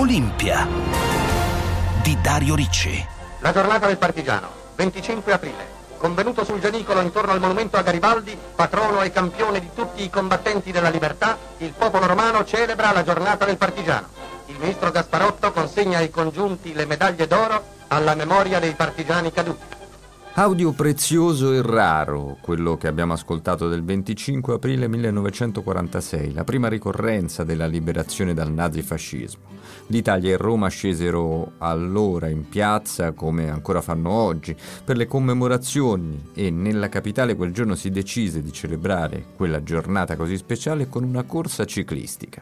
Olimpia di Dario Ricci. La giornata del partigiano, 25 aprile. Convenuto sul gianicolo intorno al monumento a Garibaldi, patrono e campione di tutti i combattenti della libertà, il popolo romano celebra la giornata del partigiano. Il ministro Gasparotto consegna ai congiunti le medaglie d'oro alla memoria dei partigiani caduti. Audio prezioso e raro, quello che abbiamo ascoltato del 25 aprile 1946, la prima ricorrenza della liberazione dal nazifascismo. L'Italia e Roma scesero allora in piazza, come ancora fanno oggi, per le commemorazioni e nella capitale quel giorno si decise di celebrare quella giornata così speciale con una corsa ciclistica.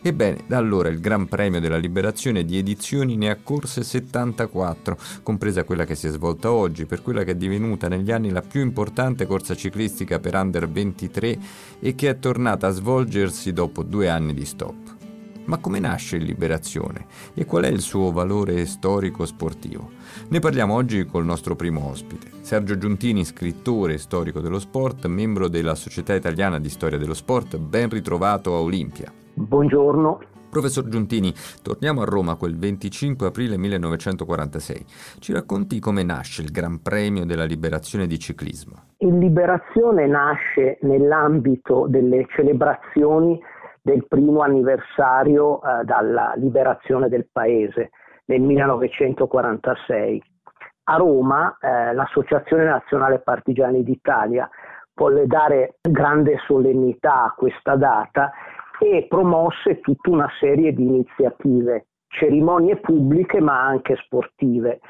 Ebbene, da allora il Gran Premio della Liberazione di edizioni ne ha corse 74, compresa quella che si è svolta oggi, per quella che è divenuta negli anni la più importante corsa ciclistica per under 23 e che è tornata a svolgersi dopo due anni di stop. Ma come nasce Liberazione e qual è il suo valore storico-sportivo? Ne parliamo oggi col nostro primo ospite, Sergio Giuntini, scrittore e storico dello sport, membro della Società Italiana di Storia dello Sport, ben ritrovato a Olimpia. Buongiorno. Professor Giuntini, torniamo a Roma quel 25 aprile 1946. Ci racconti come nasce il Gran Premio della Liberazione di ciclismo? Il Liberazione nasce nell'ambito delle celebrazioni del primo anniversario eh, dalla liberazione del paese nel 1946. A Roma eh, l'Associazione Nazionale Partigiani d'Italia volle dare grande solennità a questa data e promosse tutta una serie di iniziative, cerimonie pubbliche ma anche sportive.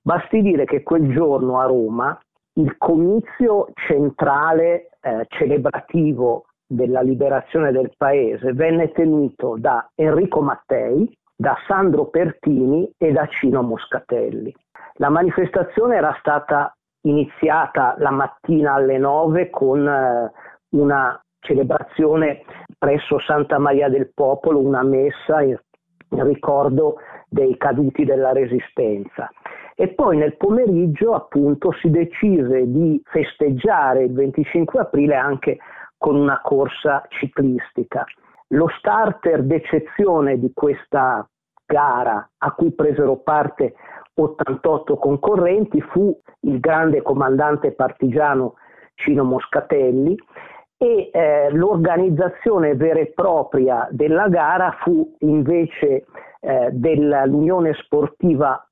Basti dire che quel giorno a Roma il comizio centrale eh, celebrativo della liberazione del paese venne tenuto da Enrico Mattei, da Sandro Pertini e da Cino Moscatelli. La manifestazione era stata iniziata la mattina alle 9 con eh, una celebrazione presso Santa Maria del Popolo, una messa in, in ricordo dei caduti della Resistenza. E poi nel pomeriggio appunto si decise di festeggiare il 25 aprile anche con una corsa ciclistica. Lo starter d'eccezione di questa gara a cui presero parte 88 concorrenti fu il grande comandante partigiano Cino Moscatelli e eh, l'organizzazione vera e propria della gara fu invece eh, dell'Unione Sportiva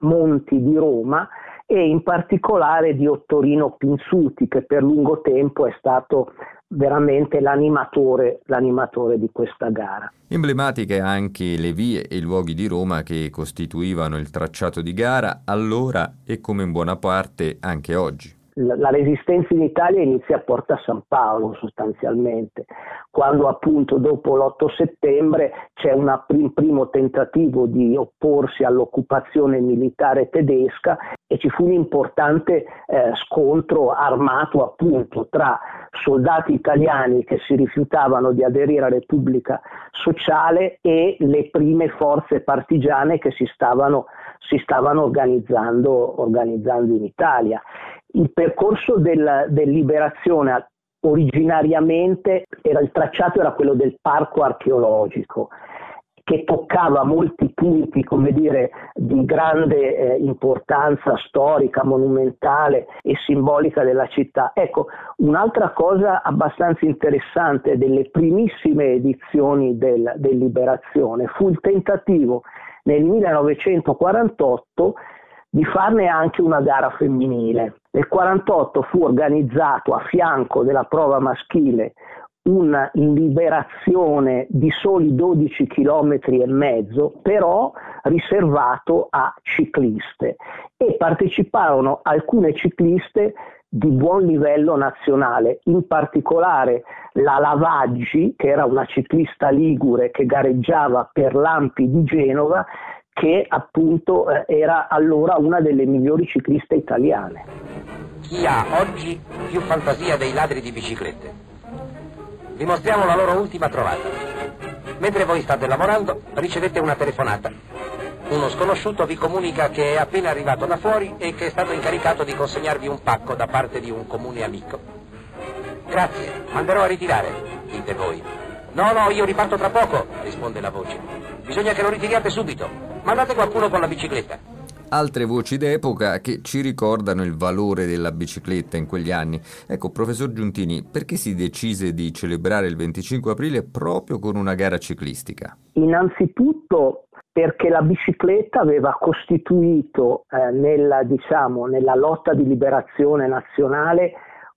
Monti di Roma e in particolare di Ottorino Pinsuti che per lungo tempo è stato veramente l'animatore, l'animatore di questa gara. Emblematiche anche le vie e i luoghi di Roma che costituivano il tracciato di gara allora e come in buona parte anche oggi la resistenza in Italia inizia a Porta San Paolo sostanzialmente, quando appunto dopo l'8 settembre c'è un primo tentativo di opporsi all'occupazione militare tedesca e ci fu un importante eh, scontro armato appunto tra soldati italiani che si rifiutavano di aderire alla Repubblica Sociale e le prime forze partigiane che si stavano, si stavano organizzando, organizzando in Italia il percorso del, del liberazione originariamente era, il tracciato era quello del parco archeologico che toccava molti punti come dire, di grande eh, importanza storica, monumentale e simbolica della città. Ecco, un'altra cosa abbastanza interessante delle primissime edizioni del, del Liberazione fu il tentativo nel 1948 di farne anche una gara femminile. Nel 1948 fu organizzato a fianco della prova maschile una liberazione di soli 12 km e mezzo, però riservato a cicliste. E parteciparono alcune cicliste di buon livello nazionale, in particolare la Lavaggi, che era una ciclista ligure che gareggiava per l'Ampi di Genova, che appunto eh, era allora una delle migliori cicliste italiane. Chi ha oggi più fantasia dei ladri di biciclette? Vi mostriamo la loro ultima trovata. Mentre voi state lavorando, ricevete una telefonata. Uno sconosciuto vi comunica che è appena arrivato da fuori e che è stato incaricato di consegnarvi un pacco da parte di un comune amico. Grazie, manderò a ritirare, dite voi. No, no, io riparto tra poco, risponde la voce. Bisogna che lo ritiriate subito. Mandate qualcuno con la bicicletta. Altre voci d'epoca che ci ricordano il valore della bicicletta in quegli anni. Ecco, professor Giuntini, perché si decise di celebrare il 25 aprile proprio con una gara ciclistica? Innanzitutto perché la bicicletta aveva costituito eh, nella, diciamo, nella lotta di liberazione nazionale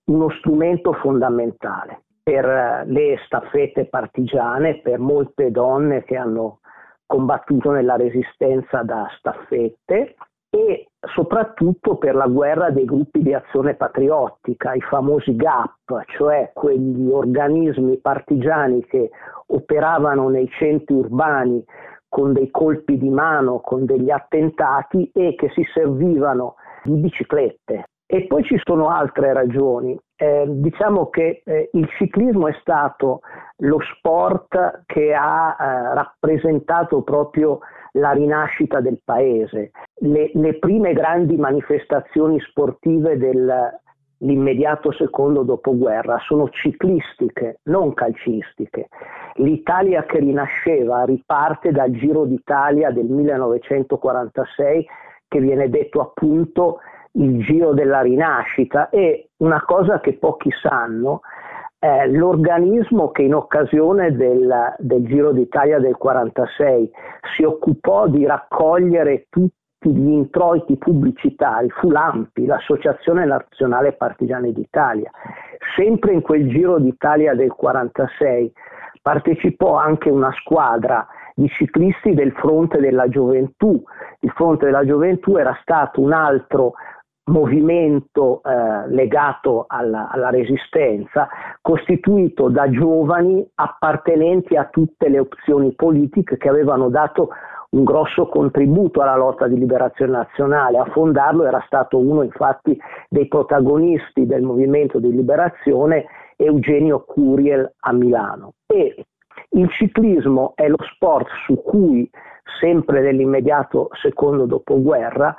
uno strumento fondamentale per eh, le staffette partigiane, per molte donne che hanno combattuto nella resistenza da staffette e soprattutto per la guerra dei gruppi di azione patriottica, i famosi GAP, cioè quegli organismi partigiani che operavano nei centri urbani con dei colpi di mano, con degli attentati e che si servivano di biciclette. E poi ci sono altre ragioni. Eh, diciamo che eh, il ciclismo è stato lo sport che ha eh, rappresentato proprio la rinascita del paese. Le, le prime grandi manifestazioni sportive dell'immediato secondo dopoguerra sono ciclistiche, non calcistiche. L'Italia che rinasceva riparte dal Giro d'Italia del 1946 che viene detto appunto il Giro della rinascita e una cosa che pochi sanno eh, l'organismo che in occasione del, del Giro d'Italia del 46 si occupò di raccogliere tutti gli introiti pubblicitari fu l'AMPI, l'Associazione Nazionale Partigiani d'Italia. Sempre in quel Giro d'Italia del 46 partecipò anche una squadra di ciclisti del Fronte della Gioventù. Il Fronte della Gioventù era stato un altro movimento eh, legato alla, alla, resistenza, costituito da giovani appartenenti a tutte le opzioni politiche che avevano dato un grosso contributo alla lotta di liberazione nazionale. A fondarlo era stato uno infatti dei protagonisti del movimento di liberazione, Eugenio Curiel a Milano. E il ciclismo è lo sport su cui, sempre nell'immediato secondo dopoguerra,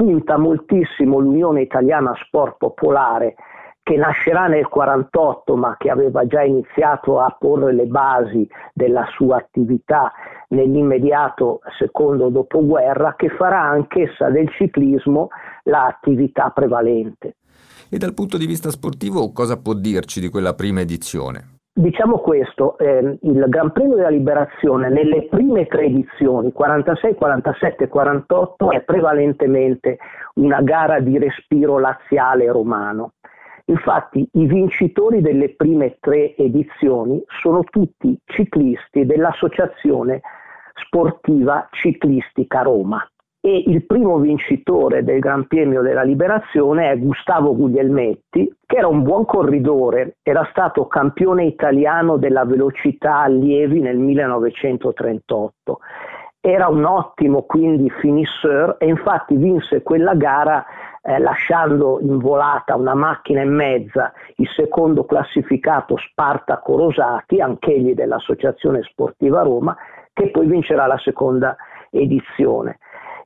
punta moltissimo l'Unione Italiana Sport Popolare che nascerà nel 1948 ma che aveva già iniziato a porre le basi della sua attività nell'immediato secondo dopoguerra, che farà anch'essa del ciclismo l'attività prevalente. E dal punto di vista sportivo cosa può dirci di quella prima edizione? Diciamo questo, eh, il Gran Premio della Liberazione nelle prime tre edizioni, 46, 47 e 48, è prevalentemente una gara di respiro laziale romano. Infatti i vincitori delle prime tre edizioni sono tutti ciclisti dell'Associazione Sportiva Ciclistica Roma e il primo vincitore del Gran Premio della Liberazione è Gustavo Guglielmetti, che era un buon corridore, era stato campione italiano della velocità allievi nel 1938. Era un ottimo quindi finisseur e infatti vinse quella gara eh, lasciando in volata una macchina e mezza il secondo classificato Spartaco Rosati, anch'egli dell'Associazione Sportiva Roma, che poi vincerà la seconda edizione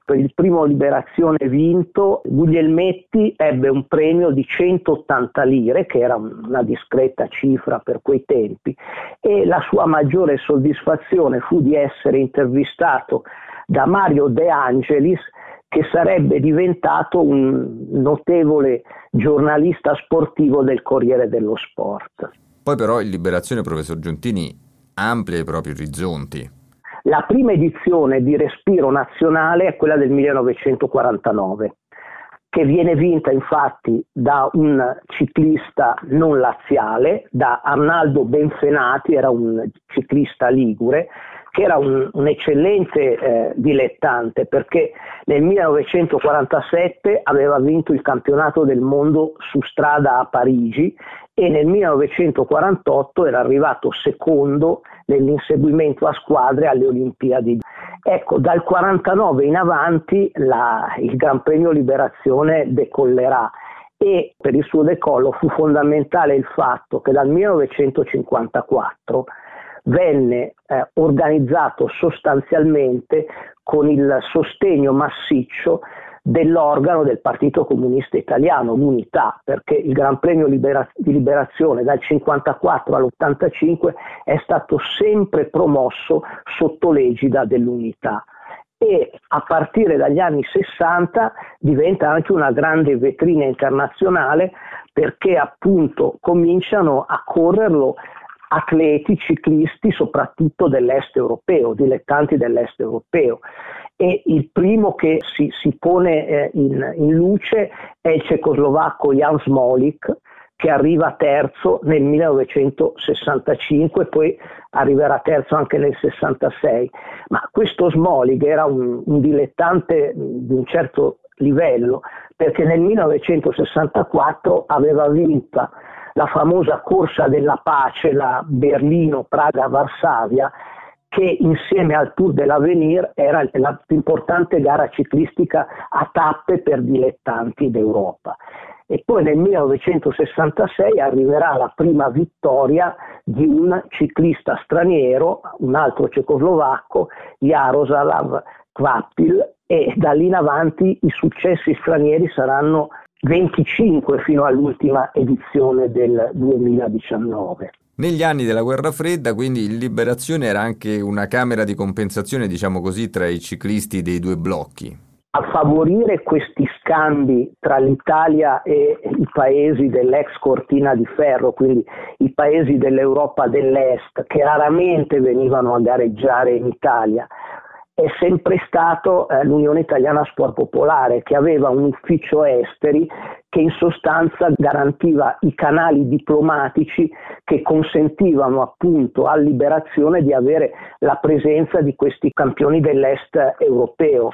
per il primo Liberazione vinto, Guglielmetti ebbe un premio di 180 lire, che era una discreta cifra per quei tempi, e la sua maggiore soddisfazione fu di essere intervistato da Mario De Angelis, che sarebbe diventato un notevole giornalista sportivo del Corriere dello Sport. Poi però in Liberazione, professor Giuntini, amplia i propri orizzonti. La prima edizione di Respiro Nazionale è quella del 1949 che viene vinta infatti da un ciclista non laziale, da Arnaldo Benfenati, era un ciclista ligure, che era un, un eccellente eh, dilettante perché nel 1947 aveva vinto il campionato del mondo su strada a Parigi e nel 1948 era arrivato secondo nell'inseguimento a squadre alle Olimpiadi. Ecco, dal 49 in avanti la, il Gran Premio Liberazione decollerà e per il suo decollo fu fondamentale il fatto che dal 1954 venne eh, organizzato sostanzialmente con il sostegno massiccio dell'organo del Partito Comunista Italiano, l'Unità, perché il Gran Premio Libera- di Liberazione dal 54 all'85 è stato sempre promosso sotto l'egida dell'Unità. E a partire dagli anni 60 diventa anche una grande vetrina internazionale perché appunto cominciano a correrlo atleti, ciclisti soprattutto dell'est europeo, dilettanti dell'est europeo e il primo che si, si pone eh, in, in, luce è il cecoslovacco Jan Smolik che arriva terzo nel 1965, poi arriverà terzo anche nel 66. Ma questo Smolik era un, un dilettante di un certo livello perché nel 1964 aveva vinto la famosa corsa della pace, la Berlino-Praga-Varsavia, che insieme al Tour dell'Avenir era la più importante gara ciclistica a tappe per dilettanti d'Europa. E poi nel 1966 arriverà la prima vittoria di un ciclista straniero, un altro cecoslovacco, Jaroslav Kvapil, e da lì in avanti i successi stranieri saranno 25 fino all'ultima edizione del 2019. Negli anni della guerra fredda, quindi Liberazione era anche una camera di compensazione, diciamo così, tra i ciclisti dei due blocchi. A favorire questi scambi tra l'Italia e i paesi dell'ex cortina di ferro, quindi i paesi dell'Europa dell'Est, che raramente venivano a gareggiare in Italia, è sempre stato eh, l'Unione Italiana Sport Popolare che aveva un ufficio esteri che in sostanza garantiva i canali diplomatici che consentivano appunto a Liberazione di avere la presenza di questi campioni dell'est europeo.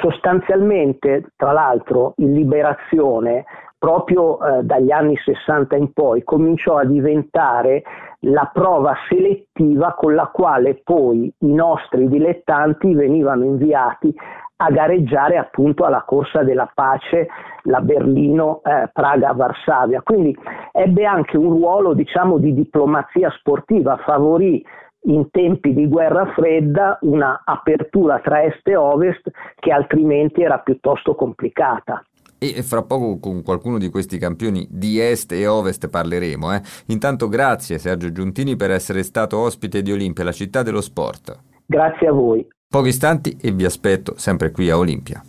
Sostanzialmente, tra l'altro, in Liberazione proprio eh, dagli anni 60 in poi cominciò a diventare la prova selettiva con la quale poi i nostri dilettanti venivano inviati a gareggiare appunto alla corsa della pace, la Berlino eh, Praga Varsavia. Quindi ebbe anche un ruolo diciamo di diplomazia sportiva, favorì in tempi di guerra fredda una apertura tra est e ovest che altrimenti era piuttosto complicata e fra poco con qualcuno di questi campioni di est e ovest parleremo. Eh. Intanto grazie Sergio Giuntini per essere stato ospite di Olimpia, la città dello sport. Grazie a voi. Pochi istanti e vi aspetto sempre qui a Olimpia.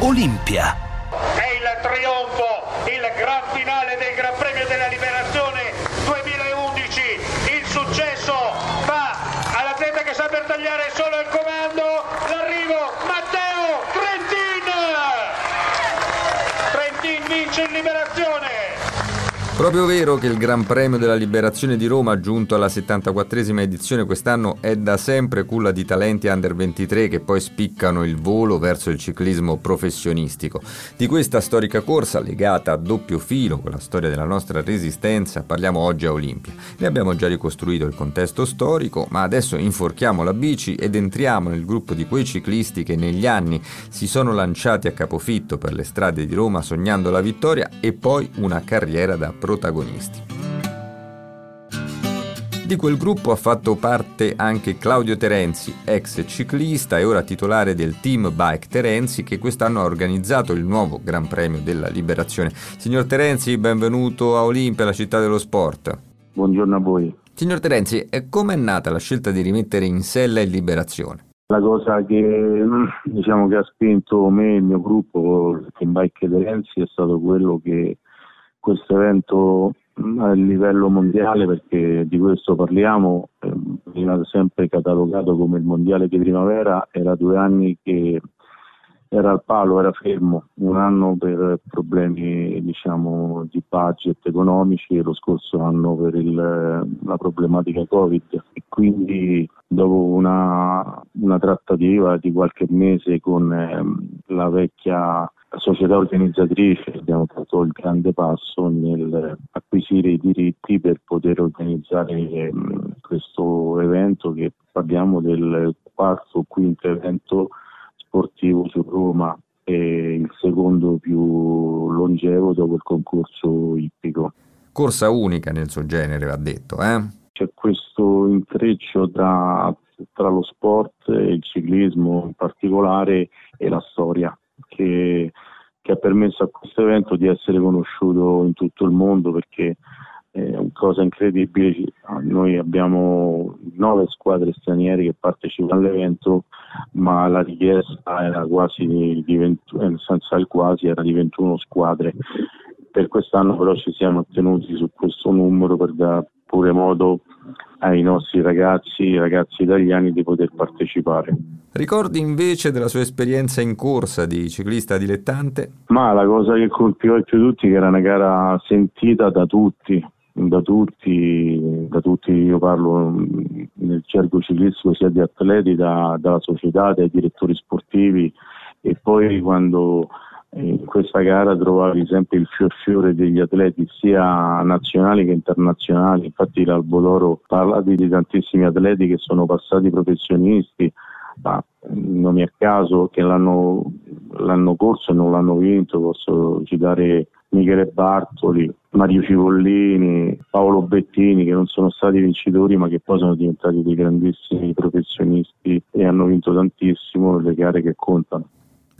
Olimpia Primeira Proprio vero che il Gran Premio della Liberazione di Roma, giunto alla 74esima edizione quest'anno, è da sempre culla di talenti under 23 che poi spiccano il volo verso il ciclismo professionistico. Di questa storica corsa, legata a doppio filo con la storia della nostra resistenza, parliamo oggi a Olimpia. Ne abbiamo già ricostruito il contesto storico, ma adesso inforchiamo la bici ed entriamo nel gruppo di quei ciclisti che negli anni si sono lanciati a capofitto per le strade di Roma sognando la vittoria e poi una carriera da professionista protagonisti. Di quel gruppo ha fatto parte anche Claudio Terenzi, ex ciclista e ora titolare del team Bike Terenzi che quest'anno ha organizzato il nuovo Gran Premio della Liberazione. Signor Terenzi, benvenuto a Olimpia, la città dello sport. Buongiorno a voi. Signor Terenzi, come è nata la scelta di rimettere in sella il Liberazione? La cosa che, diciamo, che ha spinto me e il mio gruppo, il Team Bike Terenzi, è stato quello che questo evento a livello mondiale, perché di questo parliamo, veniva sempre catalogato come il mondiale di primavera, era due anni che era al palo, era fermo, un anno per problemi diciamo, di budget economici e lo scorso anno per il, la problematica Covid. E quindi dopo una, una trattativa di qualche mese con eh, la vecchia società organizzatrice abbiamo fatto il grande passo nel acquisire i diritti per poter organizzare eh, questo evento che parliamo del quarto o quinto evento sportivo su Roma e il secondo più longevo dopo il concorso ippico. Corsa unica nel suo genere, va detto, eh? c'è questo intreccio tra, tra lo sport il ciclismo in particolare e la storia che, che ha permesso a questo evento di essere conosciuto in tutto il mondo perché è una cosa incredibile, noi abbiamo nove squadre straniere che partecipano all'evento, ma la richiesta era quasi di 21, senza il quasi era di 21 squadre. Per quest'anno però ci siamo ottenuti su questo numero per dare pure modo ai nostri ragazzi, ragazzi italiani di poter partecipare. Ricordi invece della sua esperienza in corsa di ciclista dilettante? Ma la cosa che colpiva più tutti che era una gara sentita da tutti, da tutti, da tutti io parlo nel cerco ciclistico sia di atleti, da, dalla società, dai direttori sportivi e poi quando in questa gara trovavi sempre il fior degli atleti sia nazionali che internazionali, infatti l'Albo d'Oro parla di tantissimi atleti che sono passati professionisti, ma non è a caso che l'anno, l'anno corso non l'hanno vinto, posso citare Michele Bartoli, Mario Cipollini, Paolo Bettini che non sono stati vincitori ma che poi sono diventati dei grandissimi professionisti e hanno vinto tantissimo le gare che contano.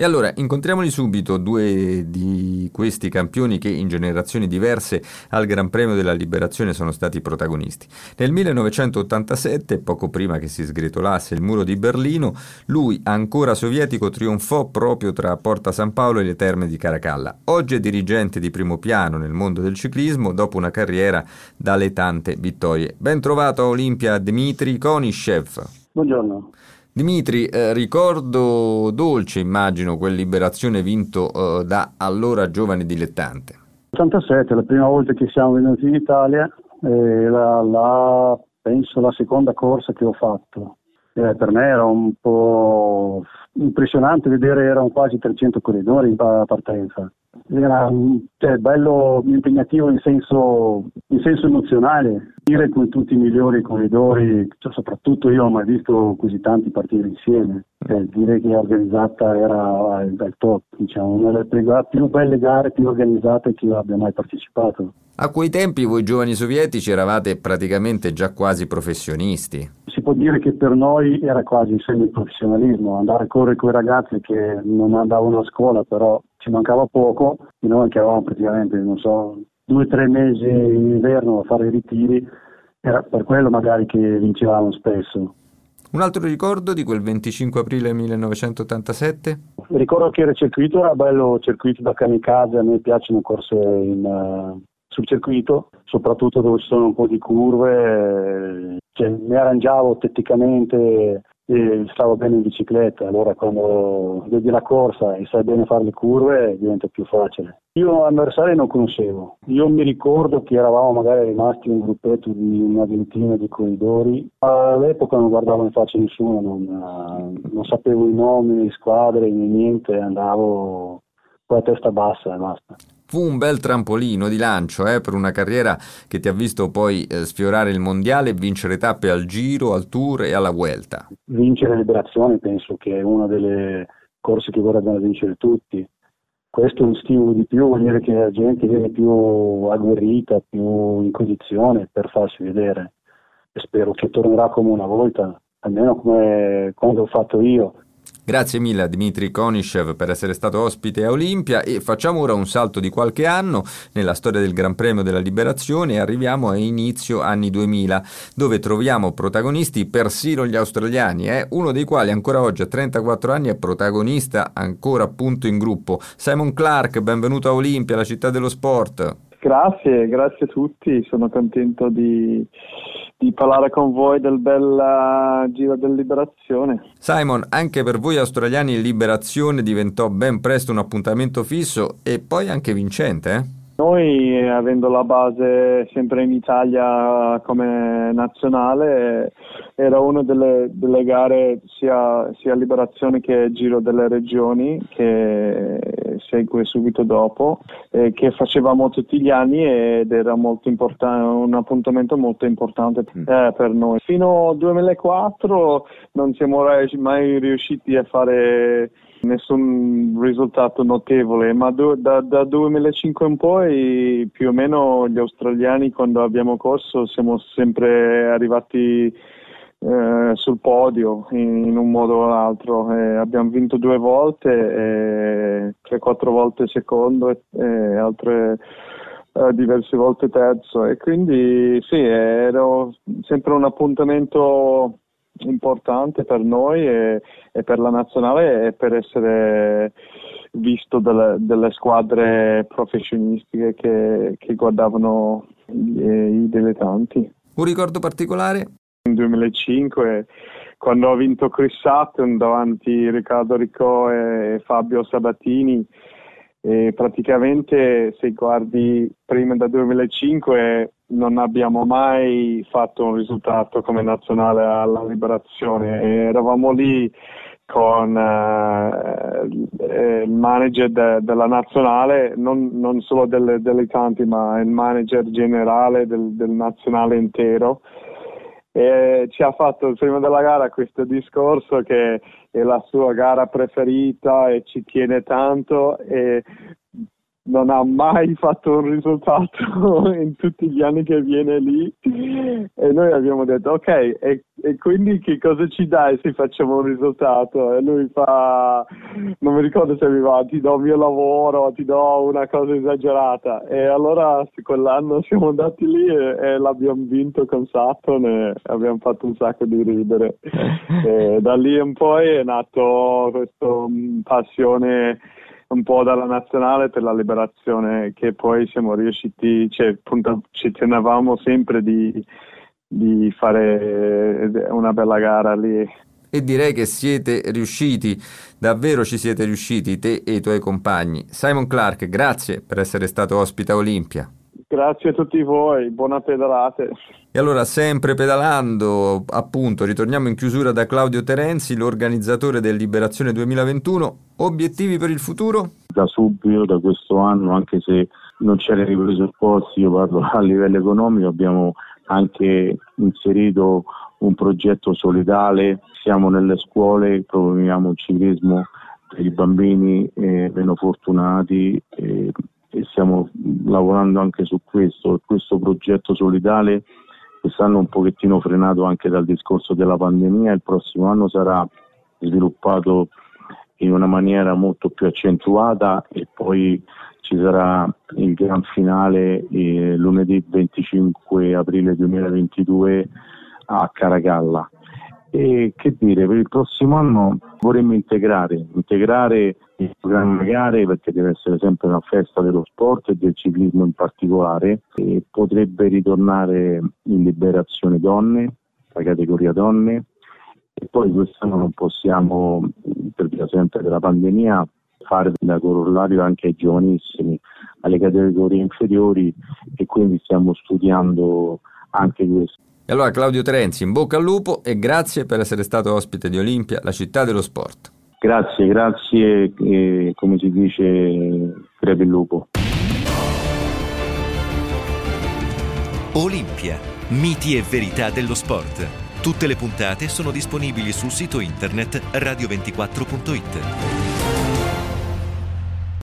E allora incontriamoli subito due di questi campioni che in generazioni diverse al Gran Premio della Liberazione sono stati protagonisti. Nel 1987, poco prima che si sgretolasse il muro di Berlino, lui, ancora sovietico, trionfò proprio tra Porta San Paolo e le terme di Caracalla. Oggi è dirigente di primo piano nel mondo del ciclismo dopo una carriera dalle tante vittorie. Ben trovato a Olimpia Dmitry Konishev. Buongiorno. Dimitri, eh, ricordo dolce, immagino, quel liberazione vinto eh, da allora giovane dilettante. 87, la prima volta che siamo venuti in Italia, eh, la, penso la seconda corsa che ho fatto. Eh, per me era un po' impressionante vedere, erano quasi 300 corridori in partenza era cioè, bello impegnativo in senso, in senso emozionale, dire con tutti i migliori corridori, cioè, soprattutto io ho mai visto così tanti partire insieme, cioè, dire che organizzata era il top, diciamo, una delle più belle gare, più organizzate che io abbia mai partecipato. A quei tempi voi giovani sovietici eravate praticamente già quasi professionisti. Si può dire che per noi era quasi il semi-professionalismo, andare a correre con i ragazzi che non andavano a scuola, però ci mancava poco, e noi che avevamo praticamente, non so, due o tre mesi in inverno a fare i ritiri, era per quello magari che vincevamo spesso. Un altro ricordo di quel 25 aprile 1987? Ricordo che il circuito era bello circuito da kamikaze, a me piacciono corse in, uh, sul circuito, soprattutto dove ci sono un po' di curve, cioè, mi arrangiavo tecnicamente e stavo bene in bicicletta, allora quando vedi la corsa e sai bene fare le curve diventa più facile. Io avversari non conoscevo, io mi ricordo che eravamo magari rimasti un gruppetto di una ventina di corridori, all'epoca non guardavo in faccia nessuno, non, non sapevo i nomi, le squadre, niente, andavo con la testa bassa e basta. Fu un bel trampolino di lancio eh, per una carriera che ti ha visto poi eh, sfiorare il mondiale e vincere tappe al Giro, al Tour e alla Vuelta. Vincere Liberazione penso che è una delle corse che vorrebbero vincere tutti. Questo è un stimolo di più, vuol dire che la gente viene più agguerrita, più in condizione per farsi vedere. E spero che tornerà come una volta, almeno come quando ho fatto io. Grazie mille a Dmitry Konishev per essere stato ospite a Olimpia e facciamo ora un salto di qualche anno nella storia del Gran Premio della Liberazione e arriviamo a inizio anni 2000 dove troviamo protagonisti persino gli australiani, eh? uno dei quali ancora oggi a 34 anni è protagonista ancora appunto in gruppo. Simon Clark, benvenuto a Olimpia, la città dello sport. Grazie, grazie a tutti, sono contento di di parlare con voi del bel uh, Giro della Liberazione. Simon, anche per voi australiani Liberazione diventò ben presto un appuntamento fisso e poi anche vincente, eh? Noi, avendo la base sempre in Italia come nazionale, era una delle, delle gare sia, sia, Liberazione che Giro delle Regioni che segue subito dopo, eh, che facevamo tutti gli anni ed era molto importante, un appuntamento molto importante mm. eh, per noi. Fino al 2004 non siamo mai riusciti a fare nessun risultato notevole, ma do, da, da 2005 in poi più o meno gli australiani quando abbiamo corso siamo sempre arrivati eh, sul podio in, in, un modo o l'altro. Eh, abbiamo vinto due volte, tre quattro volte secondo e, e altre eh, diverse volte terzo e quindi sì, era sempre un appuntamento importante per noi e, e, per la nazionale e per essere visto dalle, dalle squadre professionistiche che, che guardavano i, i dilettanti. Un ricordo particolare? In 2005 quando ho vinto Chris Sutton davanti a Riccardo Ricò e Fabio Sabatini e praticamente se guardi prima del 2005 non abbiamo mai fatto un risultato come nazionale alla liberazione eravamo lì con uh, il manager de- della nazionale, non, non solo delle dilettanti, ma il manager generale del, del nazionale intero. E ci ha fatto prima della gara questo discorso che è la sua gara preferita e ci tiene tanto e non ha mai fatto un risultato in tutti gli anni che viene lì. E noi abbiamo detto ok e, e, quindi che cosa ci dai se facciamo un risultato? E lui fa non mi ricordo se mi va ti do il mio lavoro ti do una cosa esagerata. E allora quell'anno siamo andati lì e, e l'abbiamo vinto con Sutton e abbiamo fatto un sacco di ridere. E da lì in poi è nato questa mm, passione un po' dalla nazionale per la liberazione che poi siamo riusciti, cioè appunto ci tenevamo sempre di, di fare una bella gara lì. E direi che siete riusciti, davvero ci siete riusciti, te e i tuoi compagni. Simon Clark, grazie per essere stato ospite a Olimpia. Grazie a tutti voi, buona pedalata. E allora, sempre pedalando, appunto, ritorniamo in chiusura da Claudio Terenzi, l'organizzatore del Liberazione 2021. Obiettivi per il futuro? Da subito, da questo anno, anche se non c'era i presupposti, io parlo a livello economico, abbiamo anche inserito un progetto solidale, siamo nelle scuole, promuoviamo il ciclismo per i bambini eh, meno fortunati. Eh, e stiamo lavorando anche su questo. Questo progetto solidale quest'anno un pochettino frenato anche dal discorso della pandemia, il prossimo anno sarà sviluppato in una maniera molto più accentuata e poi ci sarà il gran finale eh, lunedì 25 aprile 2022 a Caracalla. E che dire, per il prossimo anno vorremmo integrare, integrare il programma gare perché deve essere sempre una festa dello sport e del ciclismo in particolare e potrebbe ritornare in liberazione donne, la categoria donne e poi quest'anno non possiamo, per via sempre della pandemia, fare da corollario anche ai giovanissimi, alle categorie inferiori e quindi stiamo studiando anche questo. E allora Claudio Terenzi, in bocca al lupo e grazie per essere stato ospite di Olimpia, la città dello sport. Grazie, grazie e come si dice, crepi il lupo. Olimpia, miti e verità dello sport. Tutte le puntate sono disponibili sul sito internet radio24.it.